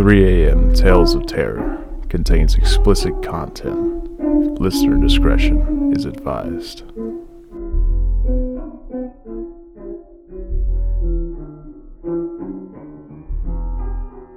3 a.m. Tales of Terror contains explicit content. Listener discretion is advised.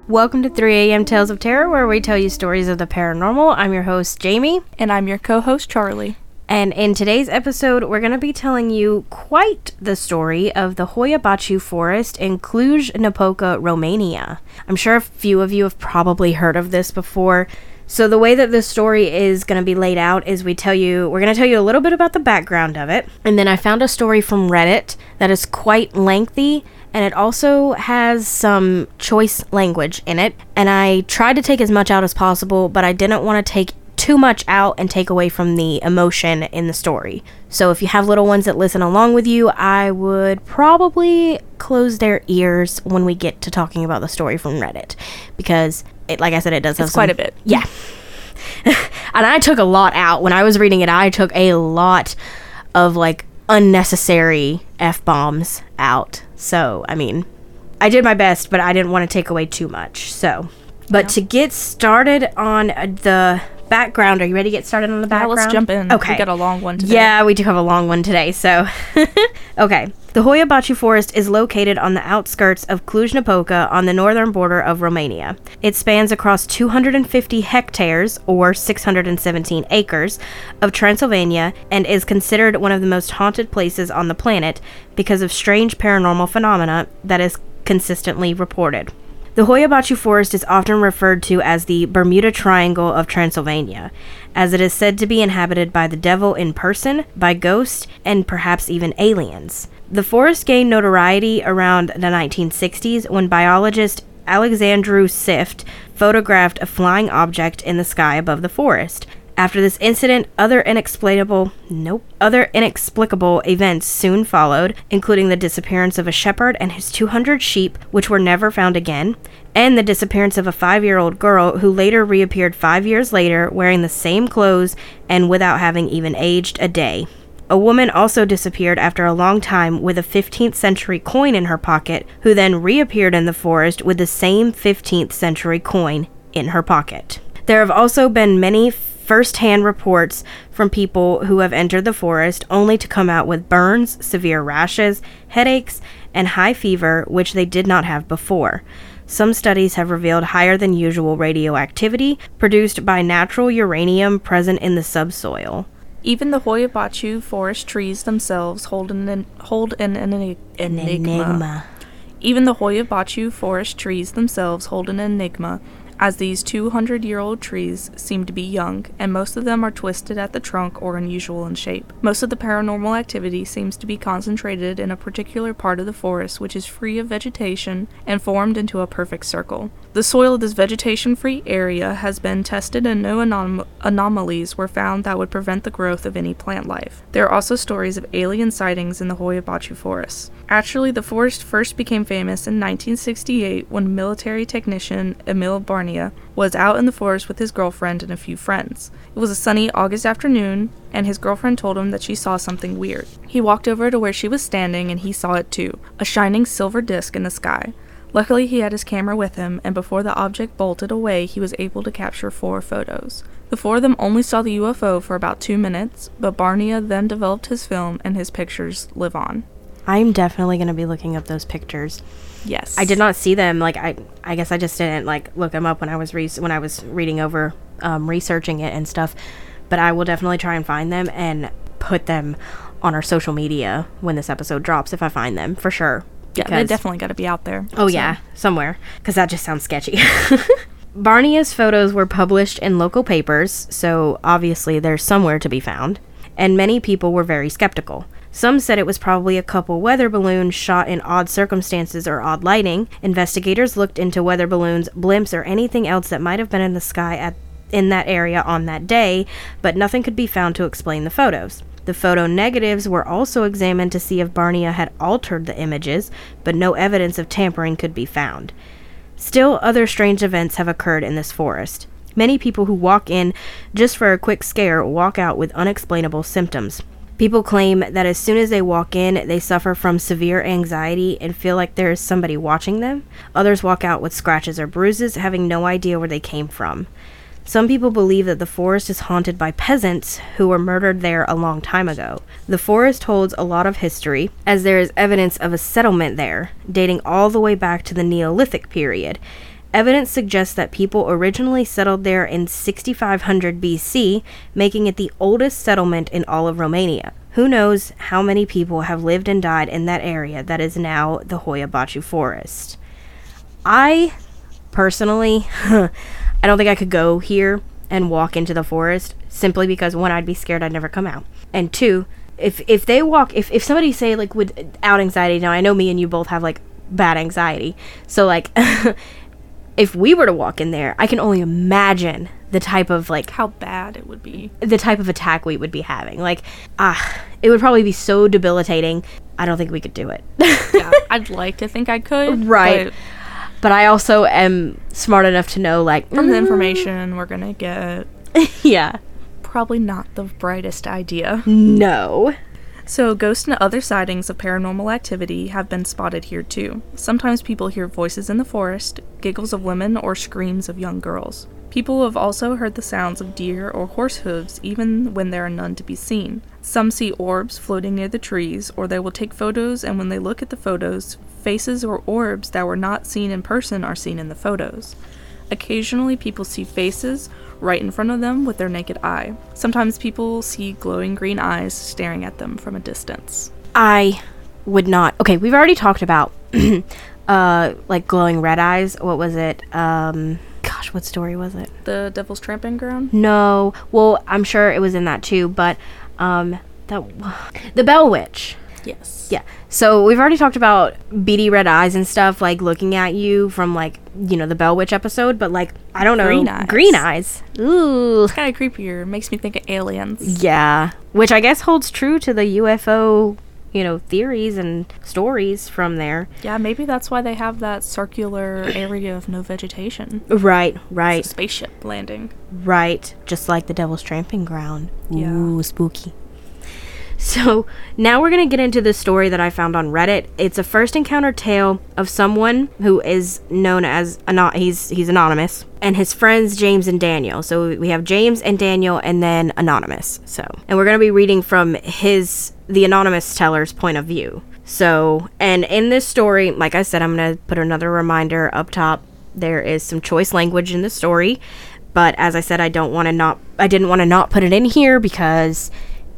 Welcome to 3 a.m. Tales of Terror, where we tell you stories of the paranormal. I'm your host, Jamie. And I'm your co host, Charlie. And in today's episode, we're going to be telling you quite the story of the Hoia Baciu Forest in Cluj-Napoca, Romania. I'm sure a few of you have probably heard of this before. So the way that this story is going to be laid out is we tell you we're going to tell you a little bit about the background of it, and then I found a story from Reddit that is quite lengthy and it also has some choice language in it. And I tried to take as much out as possible, but I didn't want to take too much out and take away from the emotion in the story. So if you have little ones that listen along with you, I would probably close their ears when we get to talking about the story from Reddit because it like I said it does have It's quite some- a bit. Yeah. and I took a lot out when I was reading it. I took a lot of like unnecessary f bombs out. So I mean, I did my best, but I didn't want to take away too much. So, but to get started on uh, the background, are you ready to get started on the Yeah, background? let's jump in. Okay. We got a long one today. Yeah, we do have a long one today. So, okay. The Hoia Baciu Forest is located on the outskirts of Cluj-Napoca on the northern border of Romania. It spans across 250 hectares, or 617 acres, of Transylvania and is considered one of the most haunted places on the planet because of strange paranormal phenomena that is consistently reported. The Hoia Baciu Forest is often referred to as the Bermuda Triangle of Transylvania, as it is said to be inhabited by the devil in person, by ghosts, and perhaps even aliens. The forest gained notoriety around the 1960s when biologist Alexandru Sift photographed a flying object in the sky above the forest. After this incident, other inexplicable nope, other inexplicable events soon followed, including the disappearance of a shepherd and his 200 sheep, which were never found again, and the disappearance of a 5-year-old girl who later reappeared 5 years later wearing the same clothes and without having even aged a day. A woman also disappeared after a long time with a 15th century coin in her pocket, who then reappeared in the forest with the same 15th century coin in her pocket. There have also been many first hand reports from people who have entered the forest only to come out with burns, severe rashes, headaches, and high fever, which they did not have before. Some studies have revealed higher than usual radioactivity produced by natural uranium present in the subsoil. Even the Hoia Baciu forest trees themselves hold an, hold an, eni- enigma. Enigma. Even the Hoia Baciu forest trees themselves hold an enigma, as these 200 year old trees seem to be young, and most of them are twisted at the trunk or unusual in shape. Most of the paranormal activity seems to be concentrated in a particular part of the forest which is free of vegetation and formed into a perfect circle. The soil of this vegetation free area has been tested and no anom- anomalies were found that would prevent the growth of any plant life. There are also stories of alien sightings in the Hoia Baciu forest. Actually, the forest first became famous in 1968 when military technician Emil Barnia was out in the forest with his girlfriend and a few friends. It was a sunny August afternoon, and his girlfriend told him that she saw something weird. He walked over to where she was standing and he saw it too a shining silver disc in the sky. Luckily, he had his camera with him, and before the object bolted away, he was able to capture four photos. The four of them only saw the UFO for about two minutes, but Barnia then developed his film, and his pictures live on. I'm definitely going to be looking up those pictures. Yes. I did not see them. Like I, I guess I just didn't like look them up when I was re- when I was reading over, um, researching it and stuff. But I will definitely try and find them and put them on our social media when this episode drops if I find them for sure. Yeah, they definitely got to be out there. Oh So- yeah, somewhere because that just sounds sketchy. Barnia's photos were published in local papers, so obviously they're somewhere to be found. And many people were very skeptical. Some said it was probably a couple weather balloons shot in odd circumstances or odd lighting. Investigators looked into weather balloons, blimps, or anything else that might have been in the sky at in that area on that day, but nothing could be found to explain the photos. The photo negatives were also examined to see if Barnia had altered the images, but no evidence of tampering could be found. Still, other strange events have occurred in this forest. Many people who walk in just for a quick scare walk out with unexplainable symptoms. People claim that as soon as they walk in, they suffer from severe anxiety and feel like there is somebody watching them. Others walk out with scratches or bruises, having no idea where they came from. Some people believe that the forest is haunted by peasants who were murdered there a long time ago. The forest holds a lot of history, as there is evidence of a settlement there, dating all the way back to the Neolithic period. Evidence suggests that people originally settled there in 6500 BC, making it the oldest settlement in all of Romania. Who knows how many people have lived and died in that area that is now the Hoia Baciu Forest. I personally I don't think I could go here and walk into the forest simply because one, I'd be scared I'd never come out. And two, if if they walk if, if somebody say like without anxiety, now I know me and you both have like bad anxiety. So like if we were to walk in there, I can only imagine the type of like How bad it would be. the type of attack we would be having. Like ah, it would probably be so debilitating. I don't think we could do it. Yeah, I'd like to think I could. Right. But I also am smart enough to know like From the mm, information we're gonna get, yeah. probably not the brightest idea. No. So, ghosts and other sightings of paranormal activity have been spotted here too. Sometimes people hear voices in the forest, giggles of women, or screams of young girls. People have also heard the sounds of deer or horse hooves even when there are none to be seen. Some see orbs floating near the trees, or they will take photos, and when they look at the photos, faces or orbs that were not seen in person are seen in the photos. Occasionally, people see faces right in front of them with their naked eye. Sometimes people see glowing green eyes staring at them from a distance. I would not. Okay, we've already talked about uh like glowing red eyes. What was it? Um gosh, what story was it? The Devil's Tramping Ground? No. Well, I'm sure it was in that too, but um that The Bell Witch. Yes. Yeah. So we've already talked about beady red eyes and stuff, like looking at you from like you know the Bell Witch episode, but like I don't know, Green eyes. Green eyes. Ooh. It's kind of creepier. Makes me think of aliens. Yeah, which I guess holds true to the UFO, you know, theories and stories from there. Yeah, maybe that's why they have that circular area of no vegetation. Right, right, spaceship landing. right. Just like the Devil's Tramping Ground. Yeah. Ooh, spooky. So now we're gonna get into the story that I found on Reddit. It's a first encounter tale of someone who is known as ano- he's he's anonymous and his friends James and Daniel. So we have James and Daniel and then anonymous. So and we're gonna be reading from his the anonymous teller's point of view. So and in this story, like I said, I'm gonna put another reminder up top. There is some choice language in the story, but as I said, I don't want to not I didn't want to not put it in here because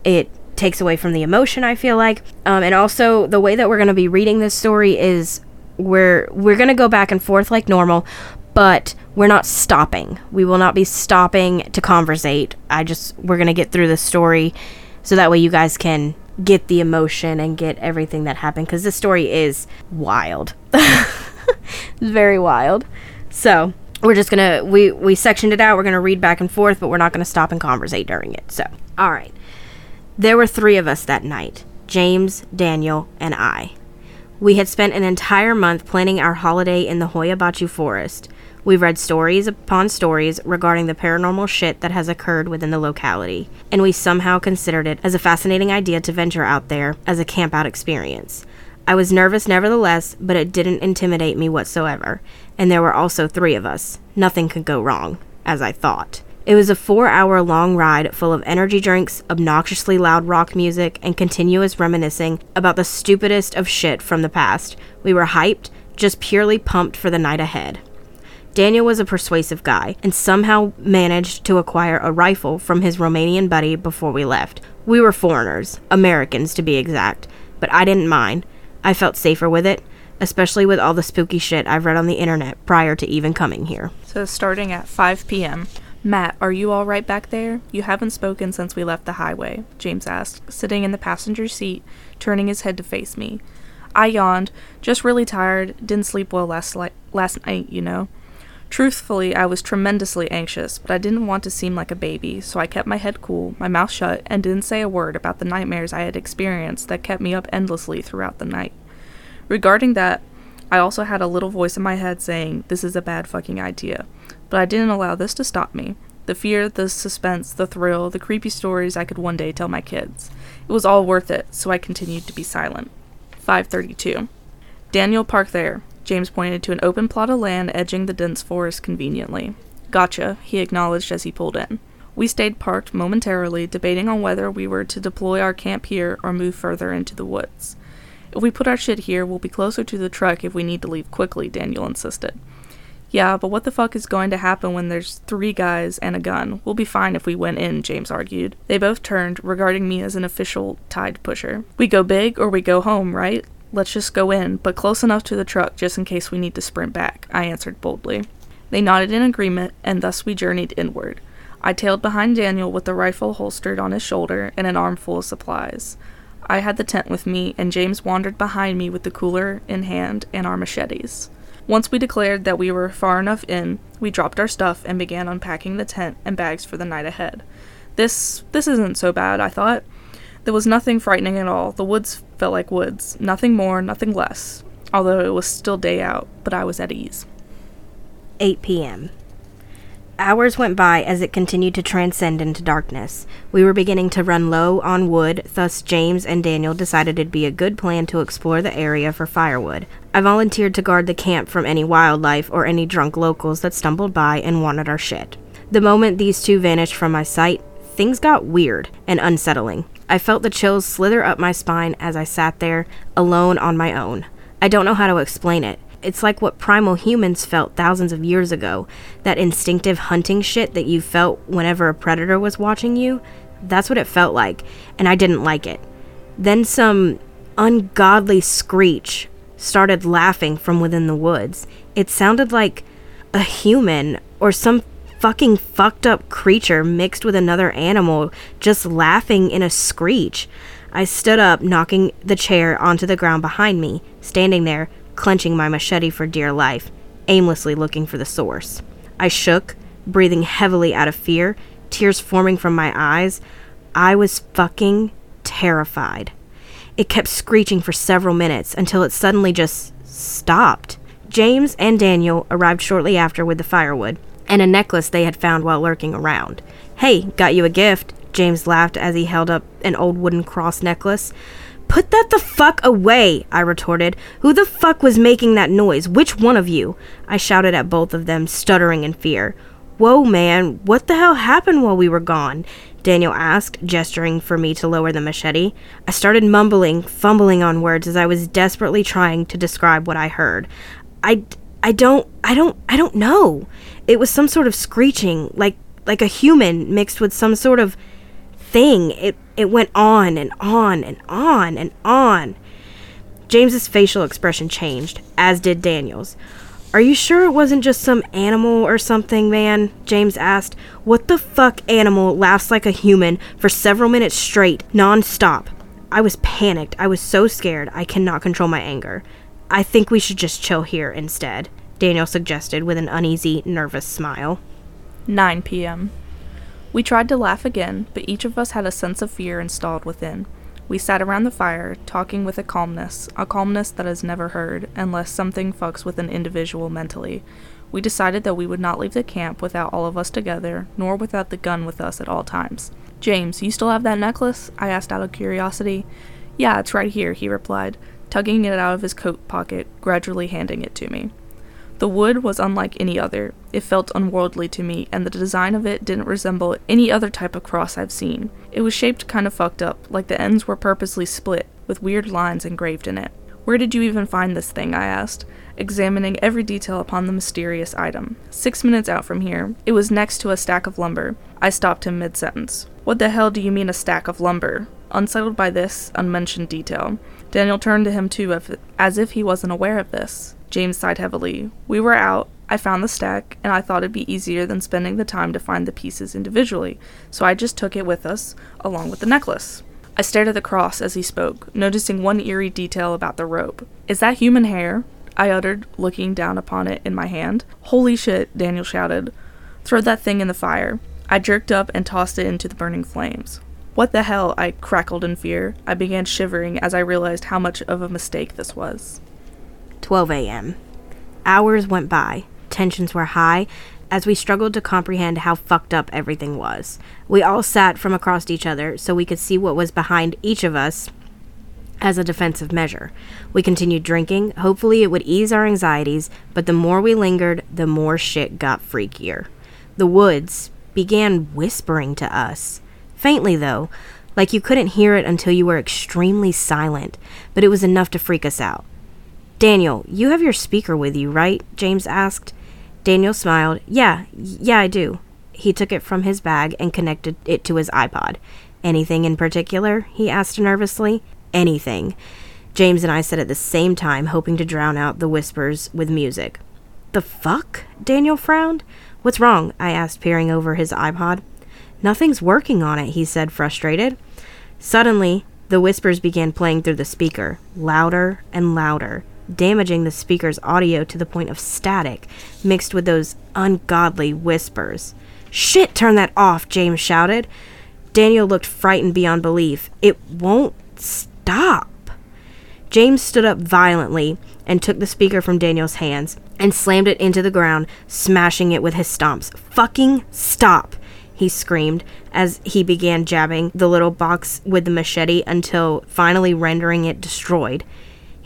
it takes away from the emotion i feel like um, and also the way that we're going to be reading this story is we're we're going to go back and forth like normal but we're not stopping we will not be stopping to conversate i just we're going to get through the story so that way you guys can get the emotion and get everything that happened because this story is wild very wild so we're just gonna we we sectioned it out we're gonna read back and forth but we're not gonna stop and conversate during it so all right there were three of us that night James, Daniel, and I. We had spent an entire month planning our holiday in the Hoia Baciu forest. We've read stories upon stories regarding the paranormal shit that has occurred within the locality, and we somehow considered it as a fascinating idea to venture out there as a campout experience. I was nervous nevertheless, but it didn't intimidate me whatsoever, and there were also three of us. Nothing could go wrong, as I thought. It was a four hour long ride full of energy drinks, obnoxiously loud rock music, and continuous reminiscing about the stupidest of shit from the past. We were hyped, just purely pumped for the night ahead. Daniel was a persuasive guy and somehow managed to acquire a rifle from his Romanian buddy before we left. We were foreigners, Americans to be exact, but I didn't mind. I felt safer with it, especially with all the spooky shit I've read on the internet prior to even coming here. So, starting at 5 p.m. Matt, are you all right back there? You haven't spoken since we left the highway, James asked, sitting in the passenger seat, turning his head to face me. I yawned, just really tired, didn't sleep well last, li- last night, you know. Truthfully, I was tremendously anxious, but I didn't want to seem like a baby, so I kept my head cool, my mouth shut, and didn't say a word about the nightmares I had experienced that kept me up endlessly throughout the night. Regarding that, I also had a little voice in my head saying, This is a bad fucking idea. But I didn't allow this to stop me. The fear, the suspense, the thrill, the creepy stories I could one day tell my kids. It was all worth it, so I continued to be silent. 532. Daniel, park there. James pointed to an open plot of land edging the dense forest conveniently. Gotcha, he acknowledged as he pulled in. We stayed parked momentarily, debating on whether we were to deploy our camp here or move further into the woods. If we put our shit here, we'll be closer to the truck if we need to leave quickly, Daniel insisted. Yeah, but what the fuck is going to happen when there's three guys and a gun? We'll be fine if we went in, James argued. They both turned, regarding me as an official tide pusher. We go big or we go home, right? Let's just go in, but close enough to the truck just in case we need to sprint back, I answered boldly. They nodded in agreement, and thus we journeyed inward. I tailed behind Daniel with the rifle holstered on his shoulder and an armful of supplies. I had the tent with me, and James wandered behind me with the cooler in hand and our machetes. Once we declared that we were far enough in, we dropped our stuff and began unpacking the tent and bags for the night ahead. This this isn't so bad, I thought. There was nothing frightening at all. The woods felt like woods, nothing more, nothing less. Although it was still day out, but I was at ease. 8 p.m. Hours went by as it continued to transcend into darkness. We were beginning to run low on wood, thus, James and Daniel decided it'd be a good plan to explore the area for firewood. I volunteered to guard the camp from any wildlife or any drunk locals that stumbled by and wanted our shit. The moment these two vanished from my sight, things got weird and unsettling. I felt the chills slither up my spine as I sat there, alone on my own. I don't know how to explain it. It's like what primal humans felt thousands of years ago. That instinctive hunting shit that you felt whenever a predator was watching you. That's what it felt like, and I didn't like it. Then some ungodly screech started laughing from within the woods. It sounded like a human or some fucking fucked up creature mixed with another animal just laughing in a screech. I stood up, knocking the chair onto the ground behind me, standing there, clenching my machete for dear life, aimlessly looking for the source. I shook, breathing heavily out of fear, tears forming from my eyes. I was fucking terrified. It kept screeching for several minutes until it suddenly just stopped. James and Daniel arrived shortly after with the firewood and a necklace they had found while lurking around. Hey, got you a gift, James laughed as he held up an old wooden cross necklace. Put that the fuck away, I retorted. Who the fuck was making that noise? Which one of you? I shouted at both of them, stuttering in fear. Whoa, man, what the hell happened while we were gone? Daniel asked, gesturing for me to lower the machete. I started mumbling, fumbling on words as I was desperately trying to describe what I heard. I, I don't, I don't, I don't know. It was some sort of screeching, like, like a human mixed with some sort of thing. It it went on and on and on and on. James's facial expression changed, as did Daniel's. Are you sure it wasn't just some animal or something, man? James asked. What the fuck animal laughs like a human for several minutes straight, non stop? I was panicked. I was so scared I cannot control my anger. I think we should just chill here instead, Daniel suggested with an uneasy, nervous smile. 9 p.m. We tried to laugh again, but each of us had a sense of fear installed within. We sat around the fire, talking with a calmness, a calmness that is never heard, unless something fucks with an individual mentally. We decided that we would not leave the camp without all of us together, nor without the gun with us at all times. James, you still have that necklace? I asked out of curiosity. Yeah, it's right here, he replied, tugging it out of his coat pocket, gradually handing it to me. The wood was unlike any other. It felt unworldly to me, and the design of it didn't resemble any other type of cross I've seen. It was shaped kind of fucked up, like the ends were purposely split, with weird lines engraved in it. Where did you even find this thing? I asked, examining every detail upon the mysterious item. Six minutes out from here, it was next to a stack of lumber. I stopped him mid sentence. What the hell do you mean a stack of lumber? Unsettled by this unmentioned detail, Daniel turned to him too, as if he wasn't aware of this. James sighed heavily. We were out. I found the stack, and I thought it'd be easier than spending the time to find the pieces individually, so I just took it with us, along with the necklace. I stared at the cross as he spoke, noticing one eerie detail about the rope. Is that human hair? I uttered, looking down upon it in my hand. Holy shit, Daniel shouted. Throw that thing in the fire. I jerked up and tossed it into the burning flames. What the hell? I crackled in fear. I began shivering as I realized how much of a mistake this was. 12 a.m. Hours went by. Tensions were high, as we struggled to comprehend how fucked up everything was. We all sat from across each other so we could see what was behind each of us as a defensive measure. We continued drinking. Hopefully, it would ease our anxieties, but the more we lingered, the more shit got freakier. The woods began whispering to us. Faintly, though, like you couldn't hear it until you were extremely silent, but it was enough to freak us out. Daniel, you have your speaker with you, right? James asked. Daniel smiled. Yeah, yeah, I do. He took it from his bag and connected it to his iPod. Anything in particular? he asked nervously. Anything. James and I said at the same time, hoping to drown out the whispers with music. The fuck? Daniel frowned. What's wrong? I asked, peering over his iPod. Nothing's working on it, he said, frustrated. Suddenly, the whispers began playing through the speaker, louder and louder, damaging the speaker's audio to the point of static, mixed with those ungodly whispers. Shit, turn that off, James shouted. Daniel looked frightened beyond belief. It won't stop. James stood up violently and took the speaker from Daniel's hands and slammed it into the ground, smashing it with his stomps. Fucking stop! he screamed as he began jabbing the little box with the machete until finally rendering it destroyed.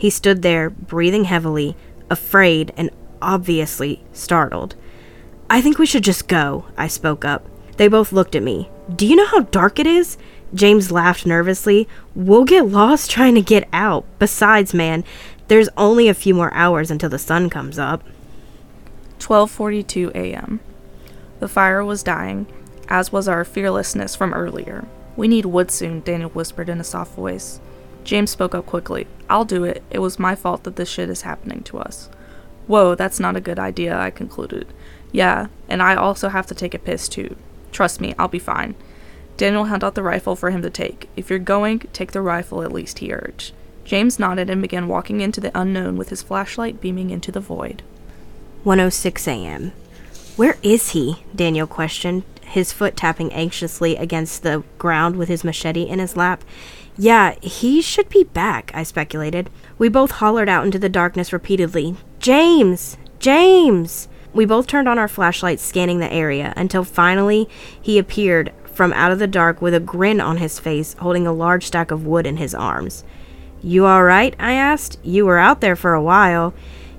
He stood there, breathing heavily, afraid and obviously startled. I think we should just go, I spoke up. They both looked at me. Do you know how dark it is? James laughed nervously. We'll get lost trying to get out. Besides, man, there's only a few more hours until the sun comes up. 12:42 a.m. The fire was dying, as was our fearlessness from earlier. We need wood soon, Daniel whispered in a soft voice. James spoke up quickly. I'll do it. It was my fault that this shit is happening to us. Whoa, that's not a good idea, I concluded. Yeah, and I also have to take a piss too. Trust me, I'll be fine. Daniel held out the rifle for him to take. If you're going, take the rifle at least, he urged. James nodded and began walking into the unknown with his flashlight beaming into the void. 106 a.m. Where is he? Daniel questioned, his foot tapping anxiously against the ground with his machete in his lap. Yeah, he should be back, I speculated. We both hollered out into the darkness repeatedly James! James! We both turned on our flashlights, scanning the area, until finally he appeared from out of the dark with a grin on his face, holding a large stack of wood in his arms. You all right? I asked. You were out there for a while.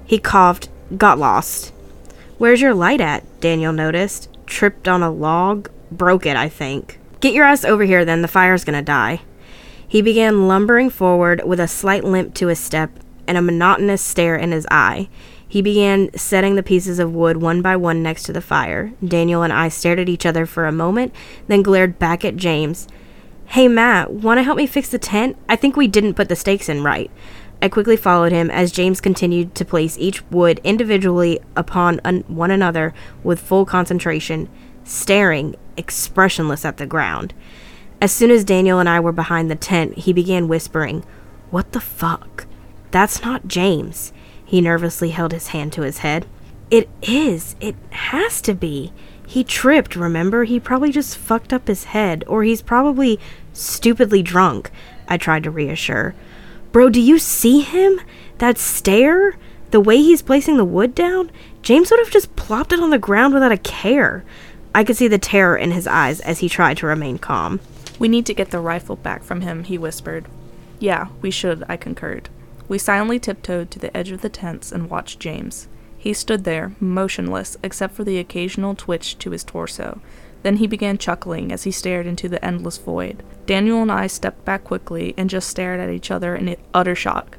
He coughed, got lost. Where's your light at? Daniel noticed. Tripped on a log, broke it, I think. Get your ass over here then, the fire's gonna die. He began lumbering forward with a slight limp to his step and a monotonous stare in his eye. He began setting the pieces of wood one by one next to the fire. Daniel and I stared at each other for a moment, then glared back at James. Hey, Matt, want to help me fix the tent? I think we didn't put the stakes in right. I quickly followed him as James continued to place each wood individually upon un- one another with full concentration, staring, expressionless at the ground. As soon as Daniel and I were behind the tent, he began whispering, What the fuck? That's not James. He nervously held his hand to his head. It is. It has to be. He tripped, remember? He probably just fucked up his head, or he's probably stupidly drunk, I tried to reassure. Bro, do you see him? That stare? The way he's placing the wood down? James would have just plopped it on the ground without a care. I could see the terror in his eyes as he tried to remain calm. We need to get the rifle back from him, he whispered. Yeah, we should, I concurred. We silently tiptoed to the edge of the tents and watched James. He stood there, motionless, except for the occasional twitch to his torso. Then he began chuckling as he stared into the endless void. Daniel and I stepped back quickly and just stared at each other in utter shock.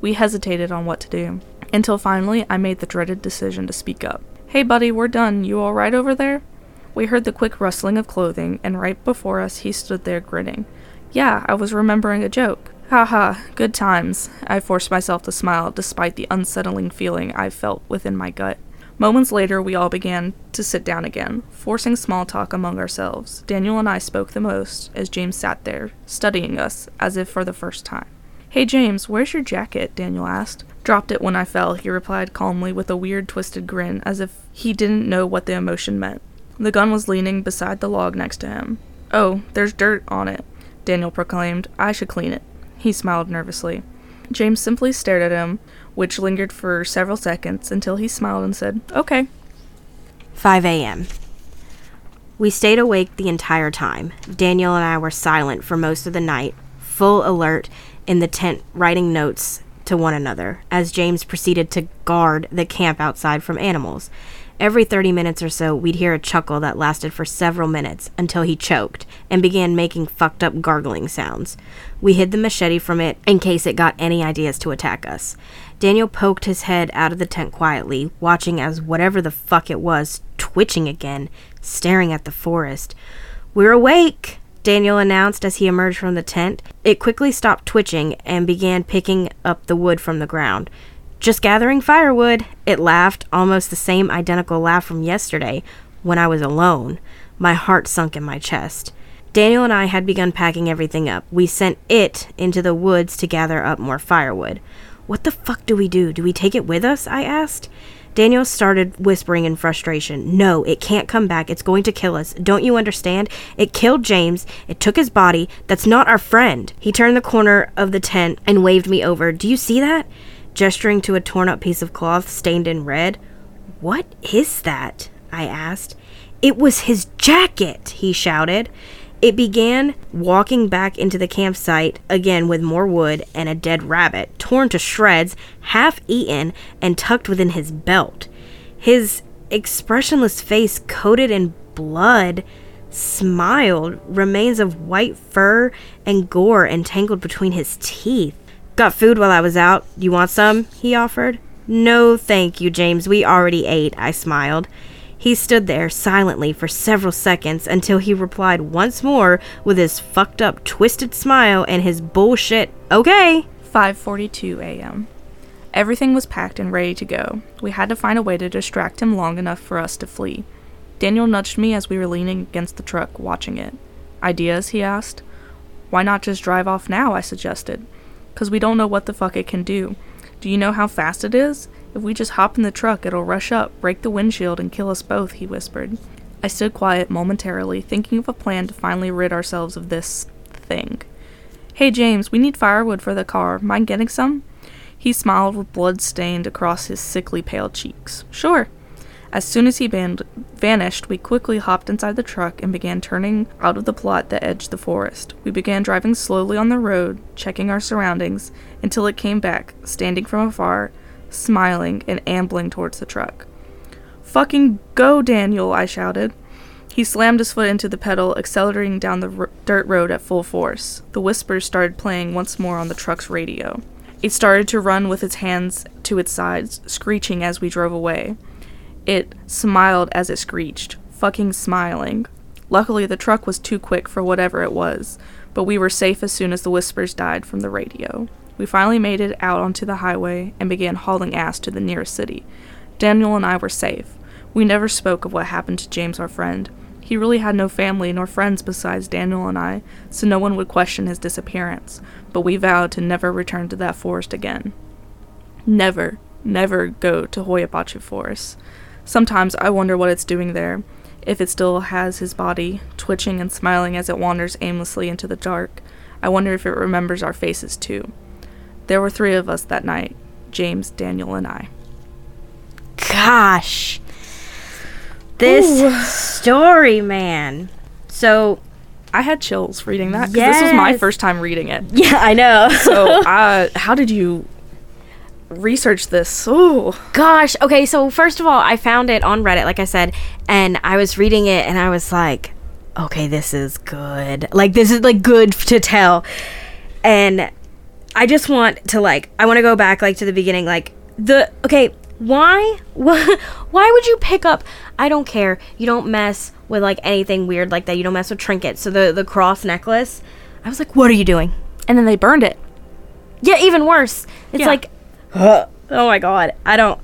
We hesitated on what to do, until finally I made the dreaded decision to speak up. Hey, buddy, we're done. You alright over there? We heard the quick rustling of clothing, and right before us he stood there grinning. Yeah, I was remembering a joke. Ha ha, good times. I forced myself to smile despite the unsettling feeling I felt within my gut. Moments later, we all began to sit down again, forcing small talk among ourselves. Daniel and I spoke the most as James sat there, studying us as if for the first time. Hey James, where's your jacket? Daniel asked. Dropped it when I fell, he replied calmly with a weird twisted grin as if he didn't know what the emotion meant. The gun was leaning beside the log next to him. Oh, there's dirt on it, Daniel proclaimed. I should clean it. He smiled nervously. James simply stared at him, which lingered for several seconds until he smiled and said, Okay. 5 a.m. We stayed awake the entire time. Daniel and I were silent for most of the night, full alert in the tent, writing notes to one another as James proceeded to guard the camp outside from animals. Every 30 minutes or so, we'd hear a chuckle that lasted for several minutes until he choked and began making fucked up gargling sounds. We hid the machete from it in case it got any ideas to attack us. Daniel poked his head out of the tent quietly, watching as whatever the fuck it was twitching again, staring at the forest. We're awake! Daniel announced as he emerged from the tent. It quickly stopped twitching and began picking up the wood from the ground. Just gathering firewood. It laughed, almost the same identical laugh from yesterday, when I was alone. My heart sunk in my chest. Daniel and I had begun packing everything up. We sent it into the woods to gather up more firewood. What the fuck do we do? Do we take it with us? I asked. Daniel started whispering in frustration. No, it can't come back. It's going to kill us. Don't you understand? It killed James. It took his body. That's not our friend. He turned the corner of the tent and waved me over. Do you see that? Gesturing to a torn up piece of cloth stained in red. What is that? I asked. It was his jacket, he shouted. It began walking back into the campsite again with more wood and a dead rabbit, torn to shreds, half eaten, and tucked within his belt. His expressionless face, coated in blood, smiled, remains of white fur and gore entangled between his teeth. Got food while I was out. You want some? He offered. No, thank you, James. We already ate, I smiled. He stood there silently for several seconds until he replied once more with his fucked up, twisted smile and his bullshit, okay. 5:42 a.m. Everything was packed and ready to go. We had to find a way to distract him long enough for us to flee. Daniel nudged me as we were leaning against the truck watching it. Ideas? he asked. Why not just drive off now? I suggested because we don't know what the fuck it can do. Do you know how fast it is? If we just hop in the truck, it'll rush up, break the windshield, and kill us both, he whispered. I stood quiet momentarily, thinking of a plan to finally rid ourselves of this thing. Hey, James, we need firewood for the car. Mind getting some? He smiled with blood stained across his sickly pale cheeks. Sure. As soon as he vanished, we quickly hopped inside the truck and began turning out of the plot that edged the forest. We began driving slowly on the road, checking our surroundings, until it came back, standing from afar, smiling and ambling towards the truck. Fucking go, Daniel, I shouted. He slammed his foot into the pedal, accelerating down the r- dirt road at full force. The whispers started playing once more on the truck's radio. It started to run with its hands to its sides, screeching as we drove away. It smiled as it screeched, fucking smiling. Luckily, the truck was too quick for whatever it was, but we were safe as soon as the whispers died from the radio. We finally made it out onto the highway and began hauling ass to the nearest city. Daniel and I were safe. We never spoke of what happened to James, our friend. He really had no family nor friends besides Daniel and I, so no one would question his disappearance, but we vowed to never return to that forest again. Never, never go to Hoia Baciu Forest. Sometimes I wonder what it's doing there, if it still has his body, twitching and smiling as it wanders aimlessly into the dark. I wonder if it remembers our faces too. There were three of us that night James, Daniel, and I. Gosh. This Ooh. story, man. So. I had chills reading that because yes. this was my first time reading it. Yeah, I know. so, uh, how did you research this. Oh gosh. Okay, so first of all, I found it on Reddit, like I said, and I was reading it, and I was like, okay, this is good. Like this is like good to tell, and I just want to like I want to go back like to the beginning, like the okay. Why? Why would you pick up? I don't care. You don't mess with like anything weird like that. You don't mess with trinkets. So the the cross necklace. I was like, what are you doing? And then they burned it. Yeah, even worse. It's yeah. like oh my god. I don't.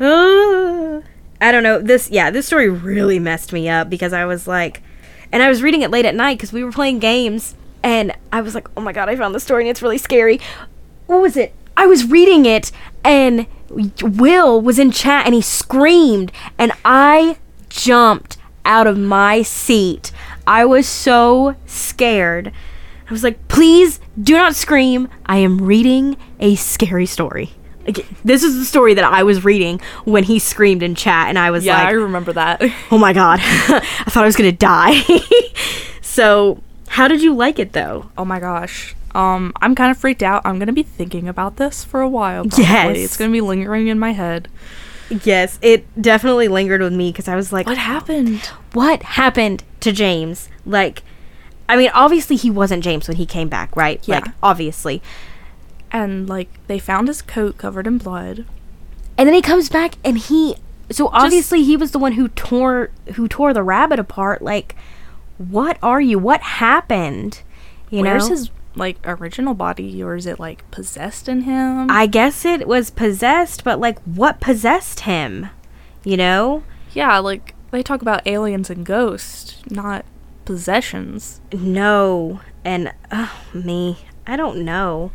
Uh, I don't know. This, yeah, this story really messed me up because I was like, and I was reading it late at night because we were playing games, and I was like, oh my god, I found the story and it's really scary. What was it? I was reading it, and Will was in chat and he screamed, and I jumped out of my seat. I was so scared. I was like, please do not scream. I am reading a scary story This is the story that I was reading when he screamed in chat, and I was like Yeah, I remember that. "Oh my god!" I thought I was gonna die. so, how did you like it though? oh my gosh. Um, I'm kind of freaked out. I'm gonna be thinking about this for a while. Probably. Yes. it's gonna be lingering in my head. Yes, it definitely lingered with me because I was like, What happened? what happened to James? Like, I mean, obviously he wasn't James when he came back, right? Like, Yeah. obviously. And like they found his coat covered in blood. And then he comes back and he so obviously he was the one who tore who tore the rabbit apart. Like, what are you? What happened? You Where's know? his like original body, or is it like possessed in him? I guess it was possessed, but like what possessed him? You know? yeah, like they talk about aliens and ghosts, not possessions. No. And oh me. I don't know.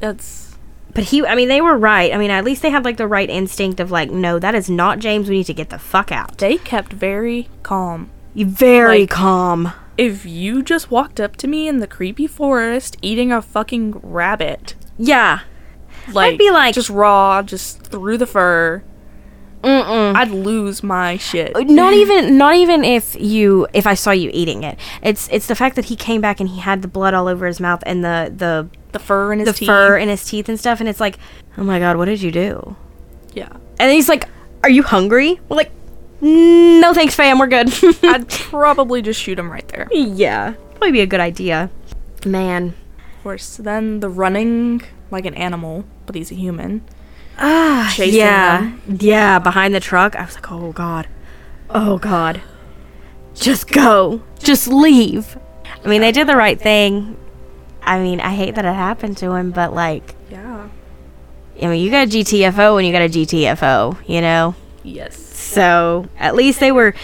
That's But he, I mean, they were right. I mean, at least they had like the right instinct of like, no, that is not James. We need to get the fuck out. they kept very calm. Very Like- calm. If you just walked up to me in the creepy forest eating a fucking rabbit, Yeah. like I'd be like- just raw, just through the fur, Mm-mm. I'd lose my shit. Uh, not even, not even if you, if I saw you eating it. It's, it's the fact that he came back and he had the blood all over his mouth and the, the, The fur in his the teeth. fur in his teeth and stuff. And it's like, oh my god, what did you do? Yeah. And he's like, are you hungry? We're like, no, thanks, fam. We're good. I'd probably just shoot him right there. yeah, probably be a good idea. Man, Of course. Then the running like an animal, but he's a human. Ah, chasing yeah, them. yeah, behind the truck. I was like, oh god, oh god, just go, just leave. I mean, they did the right thing. I mean, I hate that it happened to him, but like, Yeah. I mean, you got a GTFO and you got a GTFO, you know. Yes. So at least they were,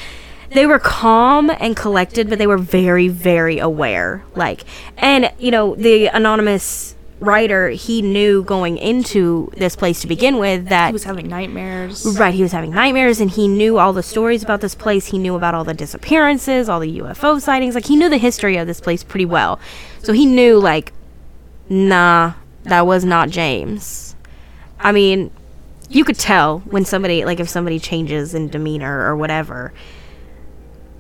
they were calm and collected, but they were very, very aware. Like, and you know, the anonymous writer, he knew going into this place to begin with that He was having nightmares. Right, he was having nightmares and he knew all the stories about this place. He knew about all the disappearances, all the UFO sightings. Like he knew the history of this place pretty well. So he knew like nah, that was not James. I mean, you could tell when somebody like if somebody changes in demeanor or whatever.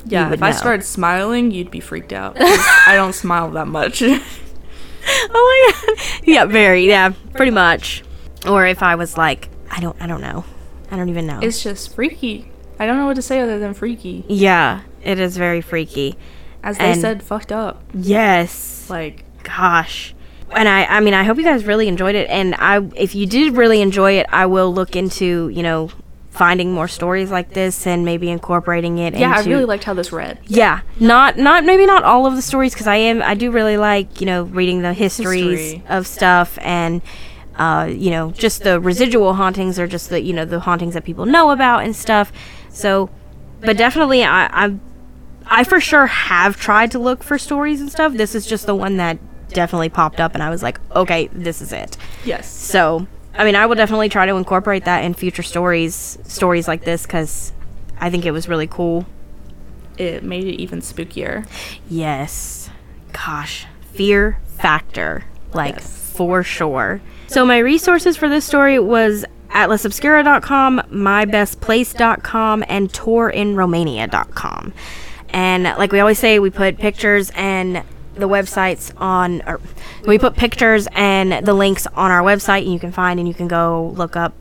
Yeah, if I started smiling, you'd be freaked out. I don't smile that much. Oh my god. Yeah, very. Yeah, pretty much. Or if I was like, I don't I don't know. I don't even know. it's just freaky. I don't know what to say other than freaky. yeah, it is very freaky. As they And- said, fucked up. Yes. Like, gosh and i i mean i hope you guys really enjoyed it and i if you did really enjoy it i will look into you know finding more stories like this and maybe incorporating it yeah, I really liked how this read. yeah not not maybe not all of the stories because i am i do really like you know reading the histories History. of stuff and uh you know just the residual hauntings or just the you know the hauntings that people know about and stuff so but definitely i i i for sure have tried to look for stories and stuff this is just the one that definitely popped up and i was like okay this is it Yes. so i mean i will definitely try to incorporate that in future stories stories like this because i think it was really cool It made it even spookier. Yes. Gosh. Fear factor. Like, Yes. for sure. So, my resources for this story was atlasobscura.com, mybestplace.com, and tourinromania.com. And like we always say, we put pictures and the websites on, or we put pictures and the links on our website, and you can find and you can go look up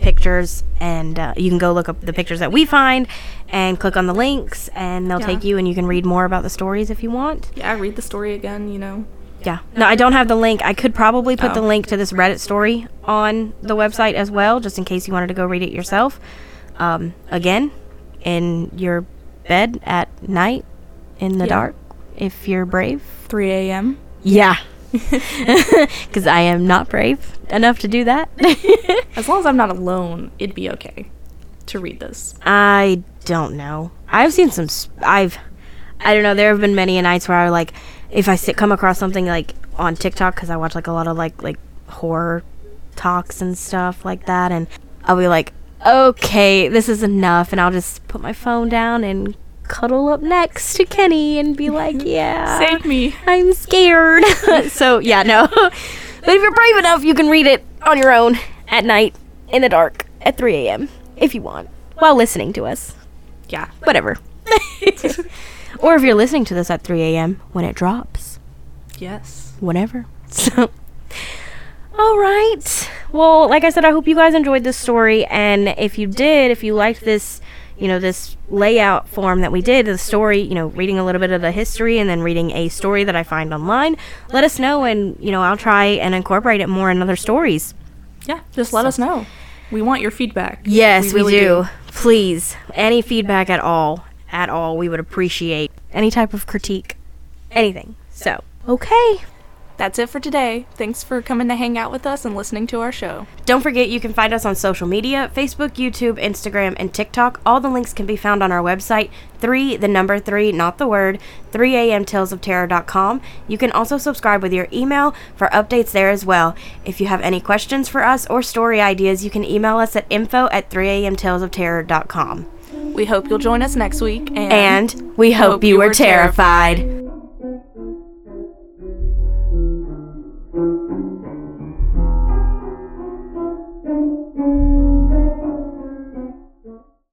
pictures and uh, you can go look up the pictures that we find and click on the links and they'll Yeah. take you and you can read more about the stories if you want Yeah, read the story again, you know. yeah no i don't have the link i could probably put the Oh. link to this reddit story on the website as well just in case you wanted to go read it yourself um, again in your bed at night in the Yeah. dark if you're brave 3 a.m. yeah because i am not brave enough to do that As long as I'm not alone, it'd be okay to read this. I don't know. I've seen some. I've, I don't know. There have been many nights where I like, if I sit come across something like on TikTok because I watch like a lot of like like horror talks and stuff like that, and I'll be like, okay, this is enough, and I'll just put my phone down and cuddle up next to Kenny and be like, yeah, Save me. I'm scared. so yeah, no. but if you're brave enough, you can read it on your own at night in the dark at 3 a.m. if you want while listening to us. Yeah. Whatever. or if you're listening to this at 3 a.m. when it drops. Yes. Whatever. So. All right. Well, like I said, I hope you guys enjoyed this story. And if you did, if you liked this, you know, this layout form that we did, the story, you know, reading a little bit of the history and then reading a story that I find online, let us know. And, you know, I'll try and incorporate it more in other stories. Yeah. Just let us know. We want your feedback. Yes, we, really do. Please, any feedback at all, at all, we would appreciate any type of critique, anything. So, okay. That's it for today. Thanks for coming to hang out with us and listening to our show. Don't forget you can find us on social media Facebook, YouTube, Instagram, and TikTok. All the links can be found on our website, 3, the number 3, not the word, 3amtalesofterror.com. You can also subscribe with your email for updates there as well. If you have any questions for us or story ideas, you can email us at info at 3amtalesofterror.com. We hope you'll join us next week. And, And we hope, you were terrified.